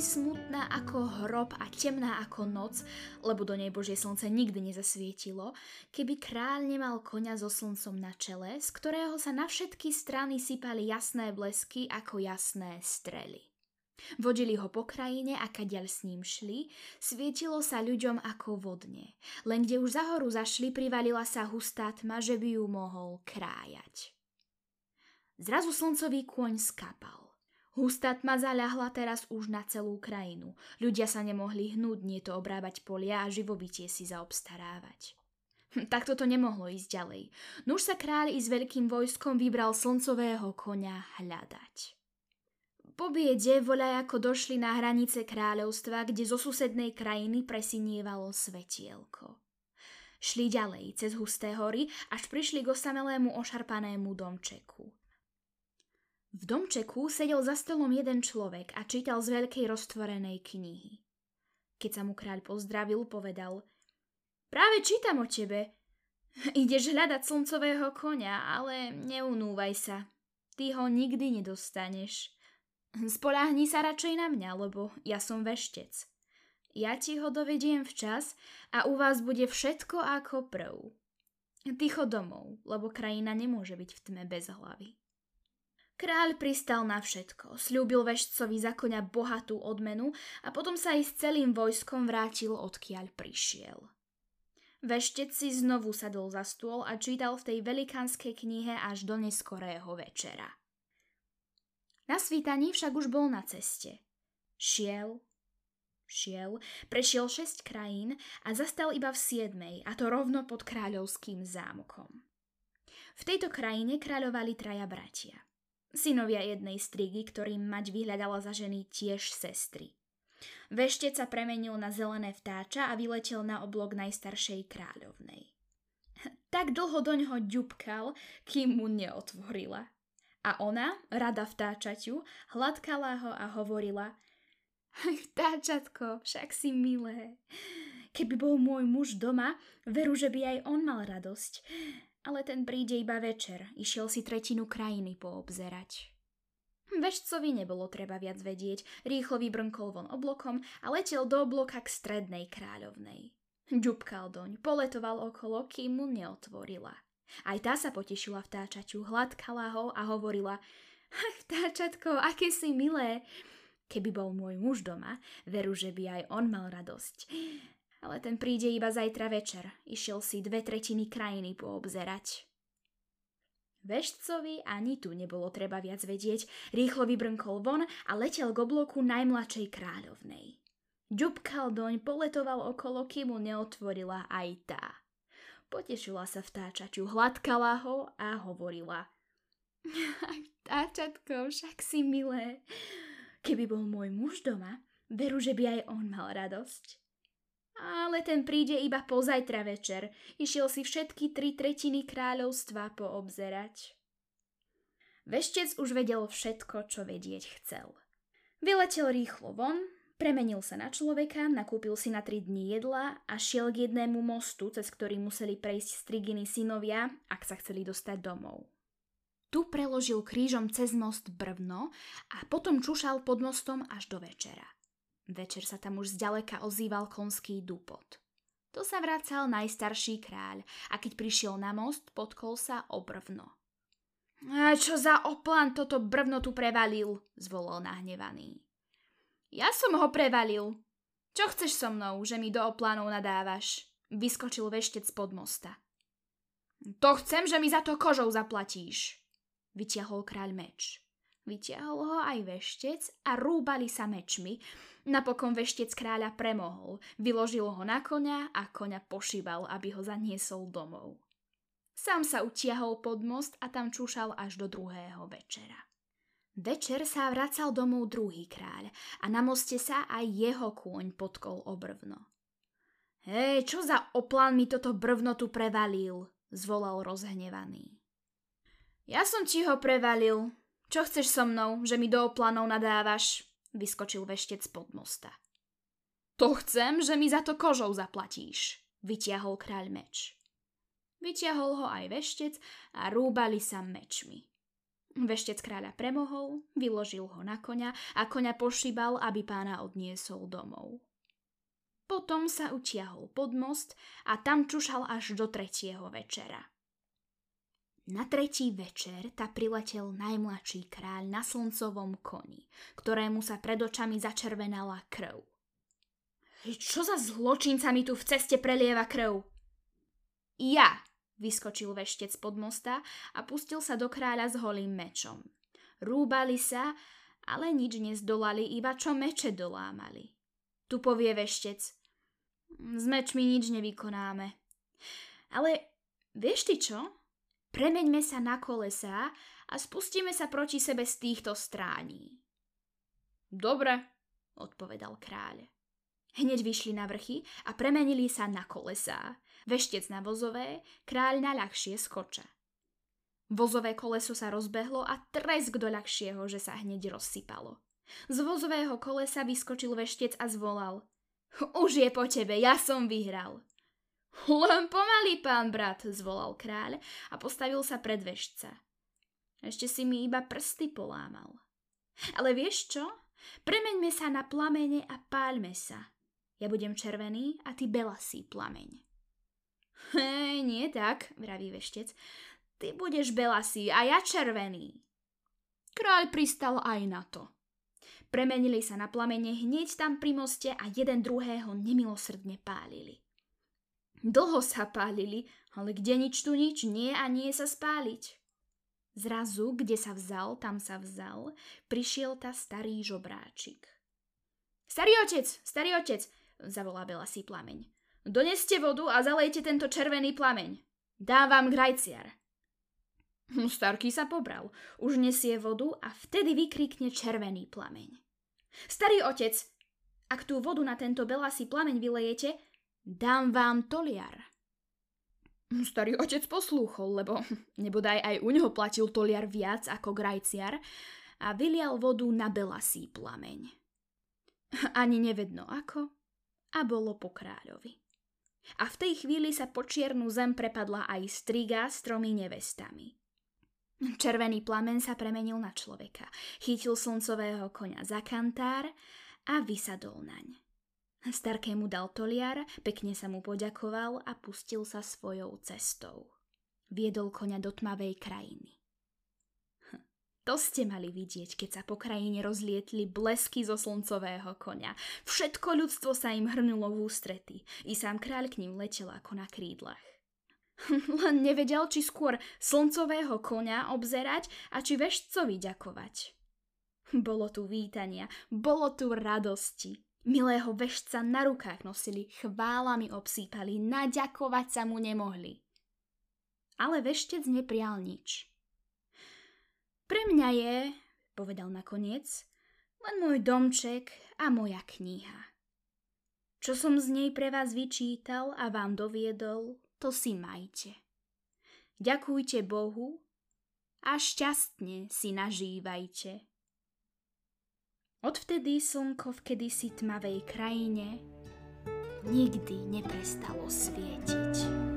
smutná ako hrob a temná ako noc, lebo do nej Božie slnce nikdy nezasvietilo, keby kráľ nemal koňa so slncom na čele, z ktorého sa na všetky strany sypali jasné blesky ako jasné strely. Vodili ho po krajine a kaďal s ním šli, svietilo sa ľuďom ako vodne. Len kde už za horu zašli, privalila sa hustá tma, že by ju mohol krájať. Zrazu slncový kôň skapal. Hustá tma zaľahla teraz už na celú krajinu. Ľudia sa nemohli hnúť, nie to obrábať polia a živobytie si zaobstarávať. Hm, takto to nemohlo ísť ďalej. Nuž sa kráľ i s veľkým vojskom vybral slncového koňa hľadať. Po biede voľaj ako došli na hranice kráľovstva, kde zo susednej krajiny presinievalo svetielko. Šli ďalej cez husté hory, až prišli k osamelému ošarpanému domčeku. V domčeku sedel za stolom jeden človek a čítal z veľkej roztvorenej knihy. Keď sa mu kráľ pozdravil, povedal Práve čítam o tebe. Ideš hľadať slncového konia, ale neunúvaj sa. Ty ho nikdy nedostaneš. Spoláhni sa radšej na mňa, lebo ja som veštec. Ja ti ho dovediem včas a u vás bude všetko ako prv. Ty domov, lebo krajina nemôže byť v tme bez hlavy. Kráľ pristal na všetko, slúbil veštcovi za konia bohatú odmenu a potom sa aj s celým vojskom vrátil, odkiaľ prišiel. Veštec si znovu sadol za stôl a čítal v tej velikánskej knihe až do neskorého večera. Na svítaní však už bol na ceste. Šiel, šiel, prešiel šesť krajín a zastal iba v siedmej, a to rovno pod kráľovským zámkom. V tejto krajine kráľovali traja bratia – synovia jednej strigy, ktorým mať vyhľadala za ženy tiež sestry. Veštec sa premenil na zelené vtáča a vyletel na oblok najstaršej kráľovnej. Tak dlho do ňoho ďubkal, kým mu neotvorila. A ona, rada vtáčaťu, hladkala ho a hovorila Vtáčatko, však si milé. Keby bol môj muž doma, veru, že by aj on mal radosť ale ten príde iba večer, išiel si tretinu krajiny poobzerať. Veštcovi nebolo treba viac vedieť, rýchlo vybrnkol von oblokom a letel do obloka k strednej kráľovnej. Ďubkal doň, poletoval okolo, kým mu neotvorila. Aj tá sa potešila vtáčaťu, hladkala ho a hovorila Ach, vtáčatko, aké si milé! Keby bol môj muž doma, veru, že by aj on mal radosť ale ten príde iba zajtra večer. Išiel si dve tretiny krajiny poobzerať. Veštcovi ani tu nebolo treba viac vedieť, rýchlo vybrnkol von a letel k obloku najmladšej kráľovnej. Ďubkal doň, poletoval okolo, kým mu neotvorila aj tá. Potešila sa vtáčaťu, hladkala ho a hovorila. Vtáčatko, však si milé. Keby bol môj muž doma, veru, že by aj on mal radosť. Ale ten príde iba pozajtra večer. Išiel si všetky tri tretiny kráľovstva poobzerať. Veštec už vedel všetko, čo vedieť chcel. Vyletel rýchlo von, premenil sa na človeka, nakúpil si na tri dní jedla a šiel k jednému mostu, cez ktorý museli prejsť striginy synovia, ak sa chceli dostať domov. Tu preložil krížom cez most brvno a potom čušal pod mostom až do večera. Večer sa tam už zďaleka ozýval konský dupot. To sa vracal najstarší kráľ a keď prišiel na most, potkol sa o brvno. A čo za oplan toto brvno tu prevalil, zvolal nahnevaný. Ja som ho prevalil. Čo chceš so mnou, že mi do oplánov nadávaš? Vyskočil veštec pod mosta. To chcem, že mi za to kožou zaplatíš, vytiahol kráľ meč. Vytiahol ho aj veštec a rúbali sa mečmi, Napokon veštec kráľa premohol, vyložil ho na koňa a koňa pošíval, aby ho zaniesol domov. Sám sa utiahol pod most a tam čúšal až do druhého večera. Večer sa vracal domov druhý kráľ a na moste sa aj jeho kôň potkol o. Hej, čo za oplán mi toto brvno tu prevalil, zvolal rozhnevaný. Ja som ti ho prevalil. Čo chceš so mnou, že mi do oplanov nadávaš? vyskočil veštec pod mosta. To chcem, že mi za to kožou zaplatíš, vytiahol kráľ meč. Vytiahol ho aj veštec a rúbali sa mečmi. Veštec kráľa premohol, vyložil ho na koňa a koňa pošibal, aby pána odniesol domov. Potom sa utiahol pod most a tam čušal až do tretieho večera. Na tretí večer ta priletel najmladší kráľ na slncovom koni, ktorému sa pred očami začervenala krv. Čo za zločinca mi tu v ceste prelieva krv? Ja, vyskočil veštec pod mosta a pustil sa do kráľa s holým mečom. Rúbali sa, ale nič nezdolali, iba čo meče dolámali. Tu povie veštec. S mečmi nič nevykonáme. Ale vieš ty čo? Premeňme sa na kolesa a spustíme sa proti sebe z týchto strání. Dobre, odpovedal kráľ. Hneď vyšli na vrchy a premenili sa na kolesá. Veštec na vozové, kráľ na ľahšie skoča. Vozové koleso sa rozbehlo a tresk do ľahšieho, že sa hneď rozsypalo. Z vozového kolesa vyskočil veštec a zvolal. Už je po tebe, ja som vyhral. Len pomaly, pán brat, zvolal kráľ a postavil sa pred vešca. Ešte si mi iba prsty polámal. Ale vieš čo? Premeňme sa na plamene a páľme sa. Ja budem červený a ty belasý plameň. Hej, nie tak, vraví veštec. Ty budeš belasý a ja červený. Kráľ pristal aj na to. Premenili sa na plamene hneď tam pri moste a jeden druhého nemilosrdne pálili. Dlho sa pálili, ale kde nič tu nič, nie a nie sa spáliť. Zrazu, kde sa vzal, tam sa vzal, prišiel ta starý žobráčik. Starý otec, starý otec, zavolá si plameň. Doneste vodu a zalejte tento červený plameň. Dávam grajciar. Starký sa pobral. Už nesie vodu a vtedy vykrikne červený plameň. Starý otec, ak tú vodu na tento belasý plameň vylejete, Dám vám toliar. Starý otec poslúchol, lebo nebodaj aj u neho platil toliar viac ako grajciar a vylial vodu na belasý plameň. Ani nevedno ako a bolo po kráľovi. A v tej chvíli sa po čiernu zem prepadla aj striga s tromi nevestami. Červený plamen sa premenil na človeka, chytil slncového konia za kantár a vysadol naň. Starkému dal toliar, pekne sa mu poďakoval a pustil sa svojou cestou. Viedol koňa do tmavej krajiny. Hm, to ste mali vidieť, keď sa po krajine rozlietli blesky zo slncového konia. Všetko ľudstvo sa im hrnulo v ústrety. I sám kráľ k ním letel ako na krídlach. Len nevedel, či skôr slncového konia obzerať a či veštcovi ďakovať. Bolo tu vítania, bolo tu radosti. Milého vešca na rukách nosili, chválami obsýpali, naďakovať sa mu nemohli. Ale veštec neprial nič. Pre mňa je, povedal nakoniec, len môj domček a moja kniha. Čo som z nej pre vás vyčítal a vám doviedol, to si majte. Ďakujte Bohu a šťastne si nažívajte. Odvtedy slnko v kedysi tmavej krajine nikdy neprestalo svietiť.